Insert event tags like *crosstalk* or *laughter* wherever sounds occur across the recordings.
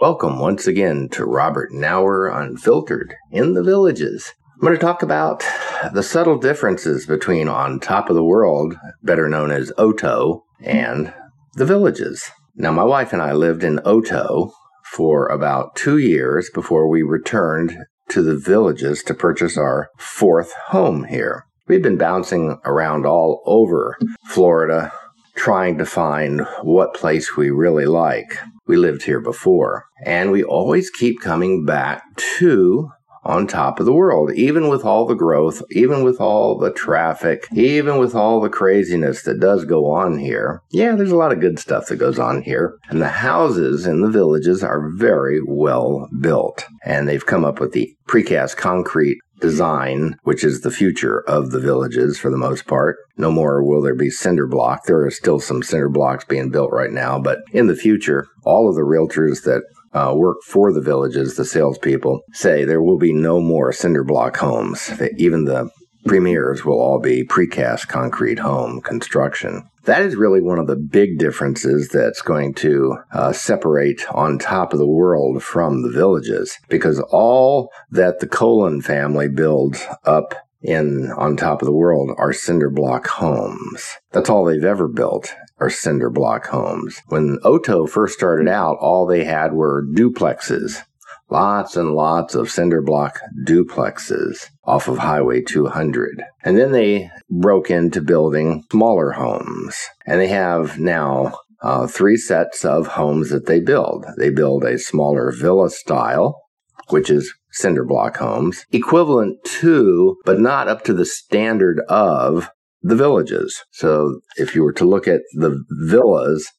Welcome once again to Robert Nauer Unfiltered in the Villages. I'm going to talk about the subtle differences between On Top of the World, better known as OTOW, and the Villages. Now, my wife and I lived in OTOW for about two years before we returned to the Villages to purchase our fourth home here. We've been bouncing around all over Florida, trying to find what place we really like. We lived here before, and we always keep coming back to on top of the world, even with all the growth, even with all the traffic, even with all the craziness that does go on here. Yeah, there's a lot of good stuff that goes on here. And the houses in the villages are very well built. And they've come up with the precast concrete design, which is the future of the villages for the most part. No more will there be cinder block. There are still some cinder blocks being built right now, but in the future, all of the realtors that uh, work for the villages, the salespeople, say there will be no more cinder block homes. Even the premiers will all be precast concrete home construction. That is really one of the big differences that's going to uh, separate on top of the world from the villages because all that the Colen family builds up in on top of the world are cinder block homes. That's all they've ever built are cinder block homes. When OTOW first started out, all they had were duplexes. Lots and lots of cinder block duplexes off of Highway 200. And then they broke into building smaller homes. And they have now uh, three sets of homes that they build. They build a smaller villa style, which is cinder block homes, equivalent to, but not up to the standard of the villages. So if you were to look at the villas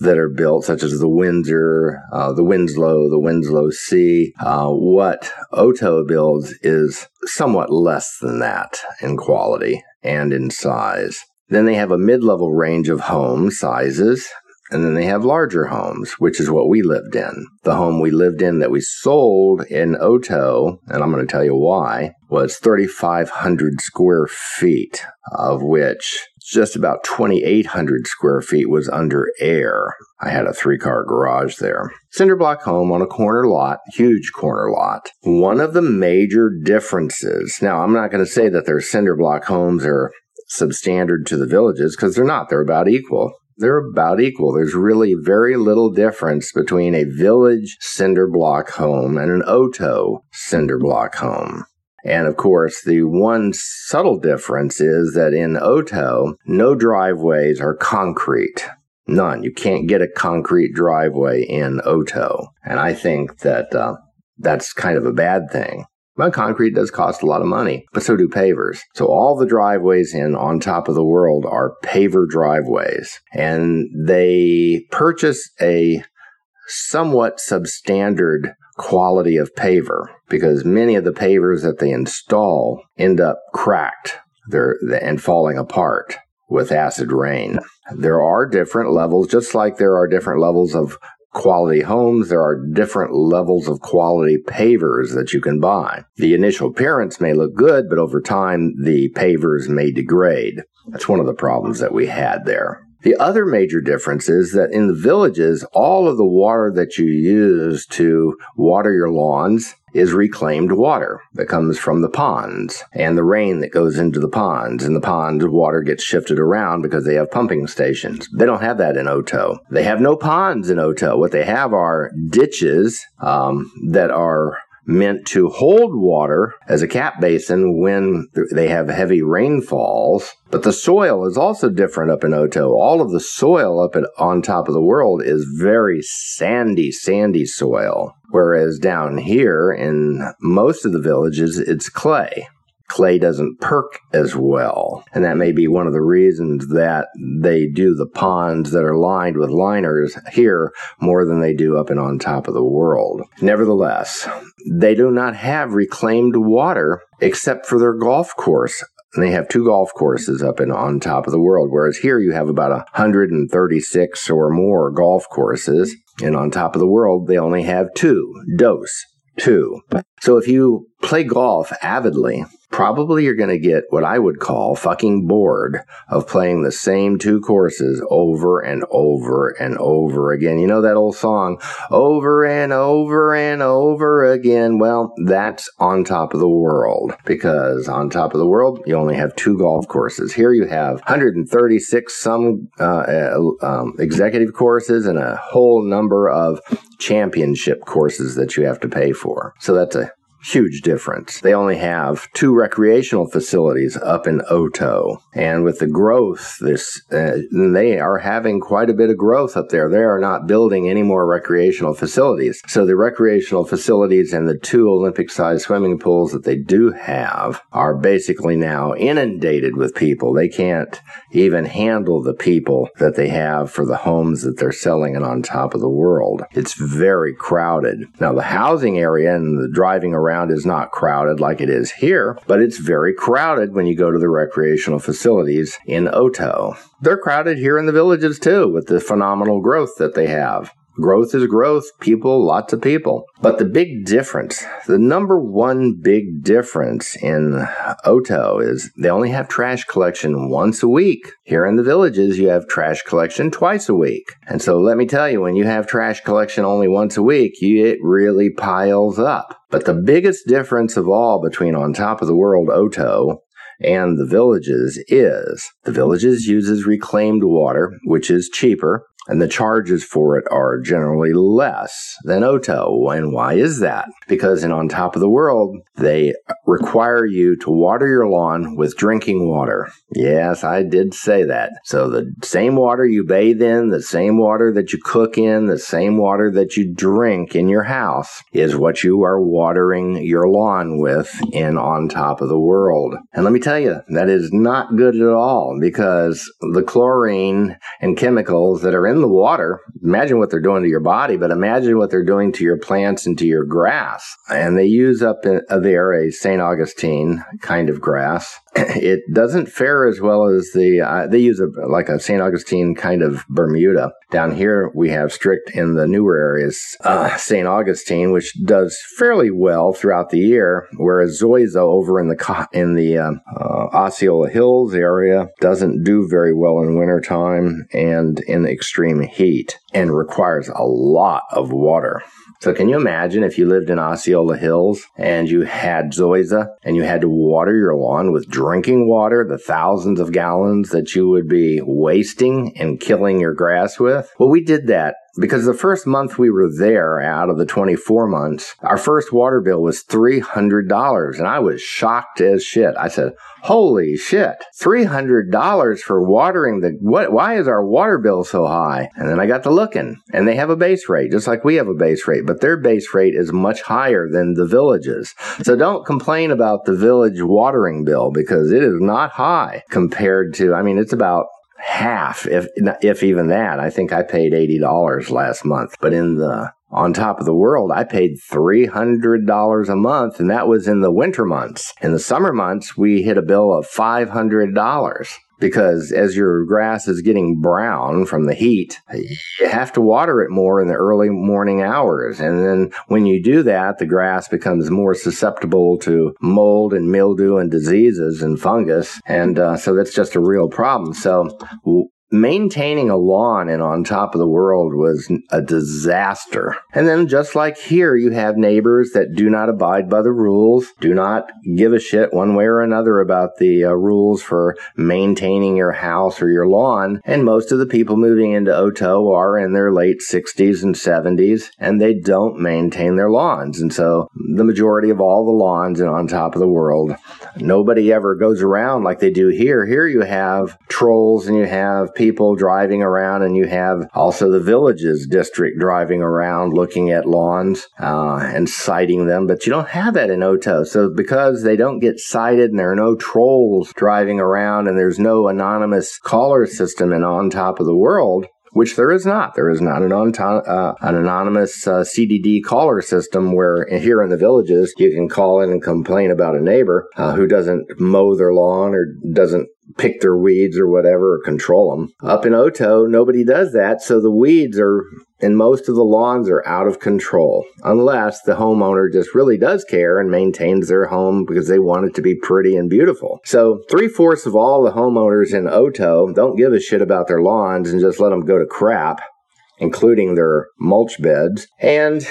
that are built, such as the Windsor, uh, the Winslow, the Winslow C, uh, what OTOW builds is somewhat less than that in quality and in size. Then they have a mid level range of home sizes. And then they have larger homes, which is what we lived in. The home we lived in that we sold in OTOW, and I'm going to tell you why, was 3,500 square feet, of which just about 2,800 square feet was under air. I had a three car garage there. Cinder block home on a corner lot, huge corner lot. One of the major differences, now I'm not going to say that their cinder block homes are substandard to the villages because they're not, they're about equal they're about equal. There's really very little difference between a village cinder block home and an OTOW cinder block home. And of course, the one subtle difference is that in OTOW, no driveways are concrete. None. You can't get a concrete driveway in OTOW. And I think that uh, that's kind of a bad thing. Well, concrete does cost a lot of money, but so do pavers. So all the driveways in on top of the world are paver driveways. And they purchase a somewhat substandard quality of paver because many of the pavers that they install end up cracked and falling apart with acid rain. There are different levels, just like there are different levels of quality homes, there are different levels of quality pavers that you can buy. The initial appearance may look good, but over time, the pavers may degrade. That's one of the problems that we had there. The other major difference is that in the villages, all of the water that you use to water your lawns is reclaimed water that comes from the ponds and the rain that goes into the ponds. And the ponds water gets shifted around because they have pumping stations. They don't have that in OTOW. They have no ponds in OTOW. What they have are ditches um, that are meant to hold water as a cap basin when they have heavy rainfalls. But the soil is also different up in OTOW. All of the soil up at, on top of the world is very sandy, sandy soil. Whereas down here in most of the villages, it's clay clay doesn't perk as well. And that may be one of the reasons that they do the ponds that are lined with liners here more than they do up and on top of the world. Nevertheless, they do not have reclaimed water except for their golf course and they have two golf courses up and on top of the world, whereas here you have about 136 or more golf courses. And on top of the world, they only have two, dose, two. So if you play golf avidly, probably you're going to get what I would call fucking bored of playing the same two courses over and over and over again. You know that old song, over and over and over again? Well, that's on top of the world because on top of the world, you only have two golf courses. Here you have 136 some uh, uh, um, executive courses and a whole number of championship courses that you have to pay for. So that's a huge difference. They only have two recreational facilities up in OTOW. And with the growth, this uh, they are having quite a bit of growth up there. They are not building any more recreational facilities. So the recreational facilities and the two Olympic-sized swimming pools that they do have are basically now inundated with people. They can't even handle the people that they have for the homes that they're selling and on top of the world. It's very crowded. Now the housing area and the driving around around is not crowded like it is here, but it's very crowded when you go to the recreational facilities in OTOW. They're crowded here in the villages too with the phenomenal growth that they have. Growth is growth. People, lots of people. But the big difference, the number one big difference in OTOW is they only have trash collection once a week. Here in the villages, you have trash collection twice a week. And so let me tell you, when you have trash collection only once a week, you, it really piles up. But the biggest difference of all between On Top of the World OTOW and the villages is the villages uses reclaimed water, which is cheaper and the charges for it are generally less than OTOW. And why is that? Because in On Top of the World, they require you to water your lawn with drinking water. Yes, I did say that. So the same water you bathe in, the same water that you cook in, the same water that you drink in your house is what you are watering your lawn with in On Top of the World. And let me tell you, that is not good at all because the chlorine and chemicals that are in the water, imagine what they're doing to your body, but imagine what they're doing to your plants and to your grass. And they use up in, uh, there a St. Augustine kind of grass. *clears throat* It doesn't fare as well as the, uh, they use a, like a St. Augustine kind of Bermuda. Down here, we have strict in the newer areas, uh, St. Augustine, which does fairly well throughout the year, whereas Zoysia over in the, in the, uh, uh, Osceola Hills area doesn't do very well in wintertime and in extreme heat and requires a lot of water. So can you imagine if you lived in Osceola Hills and you had Zoysia and you had to water your lawn with drinking water, the thousands of gallons that you would be wasting and killing your grass with? Well, we did that because the first month we were there out of the 24 months, our first water bill was $300 and I was shocked as shit. I said, holy shit, $300 for watering the, what, why is our water bill so high? And then I got to looking and they have a base rate just like we have a base rate, but their base rate is much higher than the villages. So don't complain about the village watering bill because it is not high compared to, I mean, it's about half, if if even that. I think I paid eighty dollars last month, but in the on top of the world, I paid $300 a month, and that was in the winter months. In the summer months, we hit a bill of $500 because as your grass is getting brown from the heat, you have to water it more in the early morning hours. And then when you do that, the grass becomes more susceptible to mold and mildew and diseases and fungus. And uh, so that's just a real problem. So maintaining a lawn and on top of the world was a disaster. And then just like here, you have neighbors that do not abide by the rules, do not give a shit one way or another about the uh, rules for maintaining your house or your lawn. And most of the people moving into OTOW are in their late 60s and 70s and they don't maintain their lawns. And so the majority of all the lawns and on top of the world, nobody ever goes around like they do here. Here you have trolls and you have people driving around, and you have also the villages district driving around looking at lawns uh, and citing them. But you don't have that in OTOW. So because they don't get cited and there are no trolls driving around and there's no anonymous caller system and on top of the world, which there is not. There is not an, uh, an anonymous uh, CDD caller system where here in the villages you can call in and complain about a neighbor uh, who doesn't mow their lawn or doesn't pick their weeds or whatever or control them. Up in OTOW, nobody does that, so the weeds are and most of the lawns are out of control unless the homeowner just really does care and maintains their home because they want it to be pretty and beautiful. So, three fourths of all the homeowners in OTOW don't give a shit about their lawns and just let them go to crap including their mulch beds. And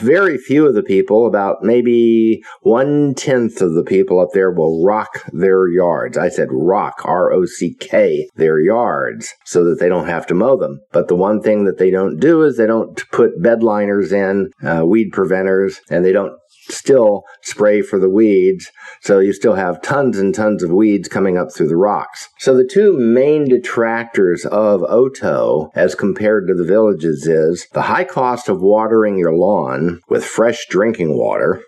very few of the people, about maybe one tenth of the people up there, will rock their yards. I said rock, R O C K, their yards so that they don't have to mow them. But the one thing that they don't do is they don't put bed liners in, uh, weed preventers, and they don't still spray for the weeds. So you still have tons and tons of weeds coming up through the rocks. So the two main detractors of OTOW as compared to the villages is the high cost of watering your lawn with fresh drinking water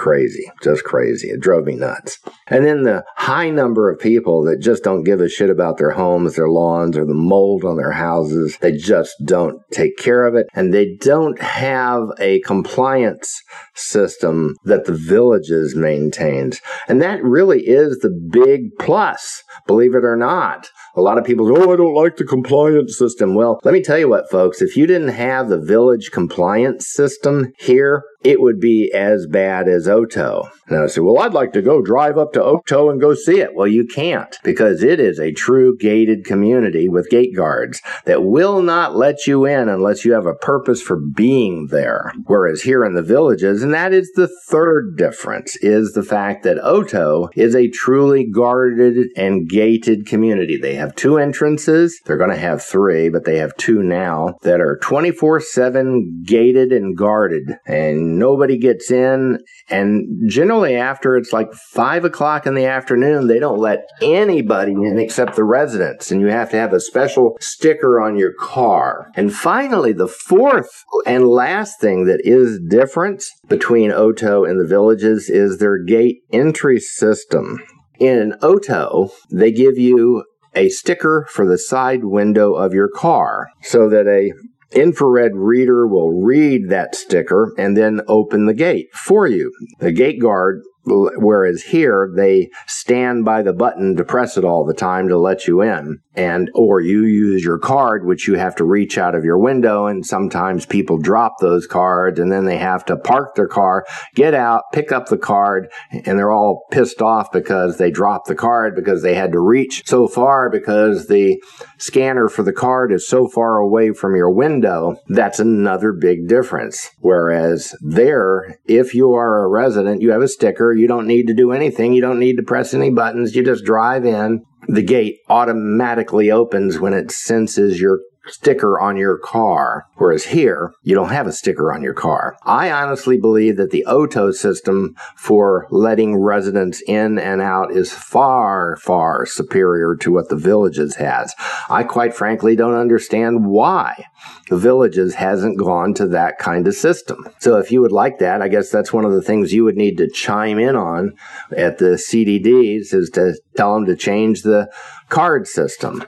crazy, just crazy. It drove me nuts. And then the high number of people that just don't give a shit about their homes, their lawns, or the mold on their houses. They just don't take care of it. And they don't have a compliance system that the villages maintains. And that really is the big plus, believe it or not. A lot of people say, oh, I don't like the compliance system. Well, let me tell you what, folks, if you didn't have the village compliance system here, it would be as bad as OTOW. And I said, well, I'd like to go drive up to OTOW and go see it. Well, you can't because it is a true gated community with gate guards that will not let you in unless you have a purpose for being there. Whereas here in the villages, and that is the third difference, is the fact that OTOW is a truly guarded and gated community. They have two entrances. They're going to have three, but they have two now that are 24 7 gated and guarded. And nobody gets in. And generally, after it's like five o'clock in the afternoon, they don't let anybody in except the residents. And you have to have a special sticker on your car. And finally, the fourth and last thing that is different between OTOW and the villages is their gate entry system. In OTOW, they give you a sticker for the side window of your car so that a infrared reader will read that sticker and then open the gate for you. The gate guard Whereas here, they stand by the button to press it all the time to let you in. And, or you use your card, which you have to reach out of your window. And sometimes people drop those cards and then they have to park their car, get out, pick up the card, and they're all pissed off because they dropped the card because they had to reach so far because the scanner for the card is so far away from your window. That's another big difference. Whereas there, if you are a resident, you have a sticker you don't need to do anything. You don't need to press any buttons. You just drive in. The gate automatically opens when it senses your sticker on your car. Whereas here, you don't have a sticker on your car. I honestly believe that the OTOW system for letting residents in and out is far, far superior to what the Villages has. I quite frankly don't understand why the Villages hasn't gone to that kind of system. So if you would like that, I guess that's one of the things you would need to chime in on at the CDDs is to tell them to change the card system.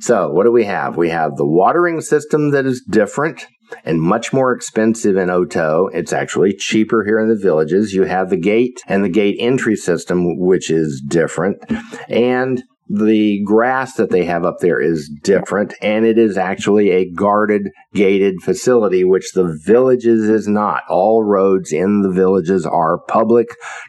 So, what do we have? We have the watering system that is different and much more expensive in OTOW. It's actually cheaper here in the villages. You have the gate and the gate entry system, which is different. And the grass that they have up there is different and it is actually a guarded gated facility which the villages is not all roads in the villages are public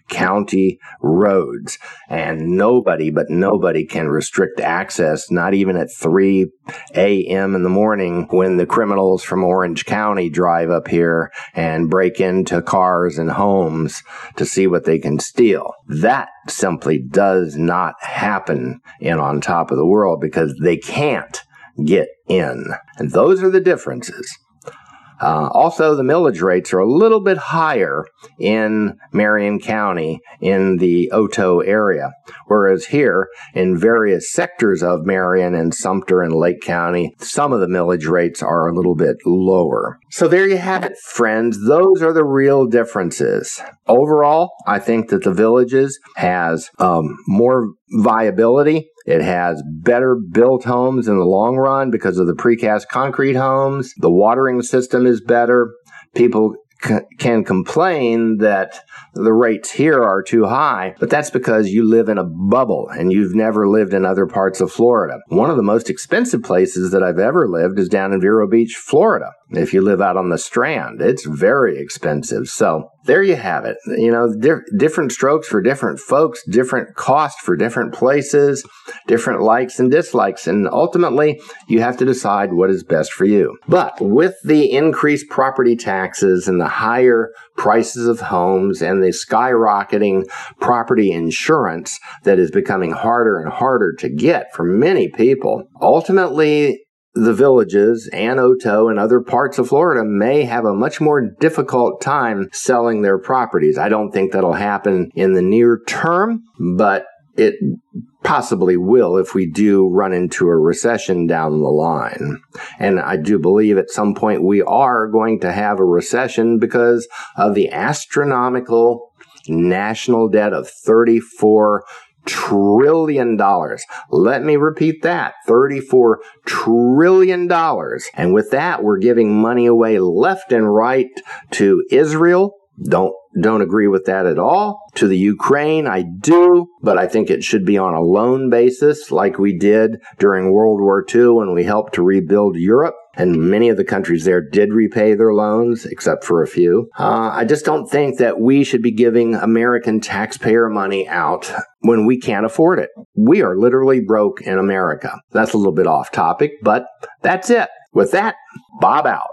county roads and nobody but nobody can restrict access not even at 3 a.m. in the morning when the criminals from Orange County drive up here and break into cars and homes to see what they can steal that simply does not happen in On Top of the World because they can't get in. And those are the differences. Uh, also, the millage rates are a little bit higher in Marion County in the OTOW area, whereas here in various sectors of Marion and Sumter and Lake County, some of the millage rates are a little bit lower. So there you have it, friends. Those are the real differences. Overall, I think that the villages has um, more viability it has better built homes in the long run because of the precast concrete homes. The watering system is better. People c- can complain that the rates here are too high, but that's because you live in a bubble and you've never lived in other parts of Florida. One of the most expensive places that I've ever lived is down in Vero Beach, Florida. If you live out on the strand, it's very expensive. So there you have it. You know, di- different strokes for different folks, different cost for different places, different likes and dislikes. And ultimately, you have to decide what is best for you. But with the increased property taxes and the higher prices of homes and the skyrocketing property insurance that is becoming harder and harder to get for many people, ultimately, the villages and OTOW and other parts of Florida may have a much more difficult time selling their properties. I don't think that'll happen in the near term, but it possibly will if we do run into a recession down the line. And I do believe at some point we are going to have a recession because of the astronomical national debt of 34 trillion dollars. Let me repeat that. 34 trillion dollars. And with that, we're giving money away left and right to Israel. Don't don't agree with that at all. To the Ukraine, I do, but I think it should be on a loan basis like we did during World War II when we helped to rebuild Europe. And many of the countries there did repay their loans, except for a few. Uh, I just don't think that we should be giving American taxpayer money out when we can't afford it. We are literally broke in America. That's a little bit off topic, but that's it. With that, Bob out.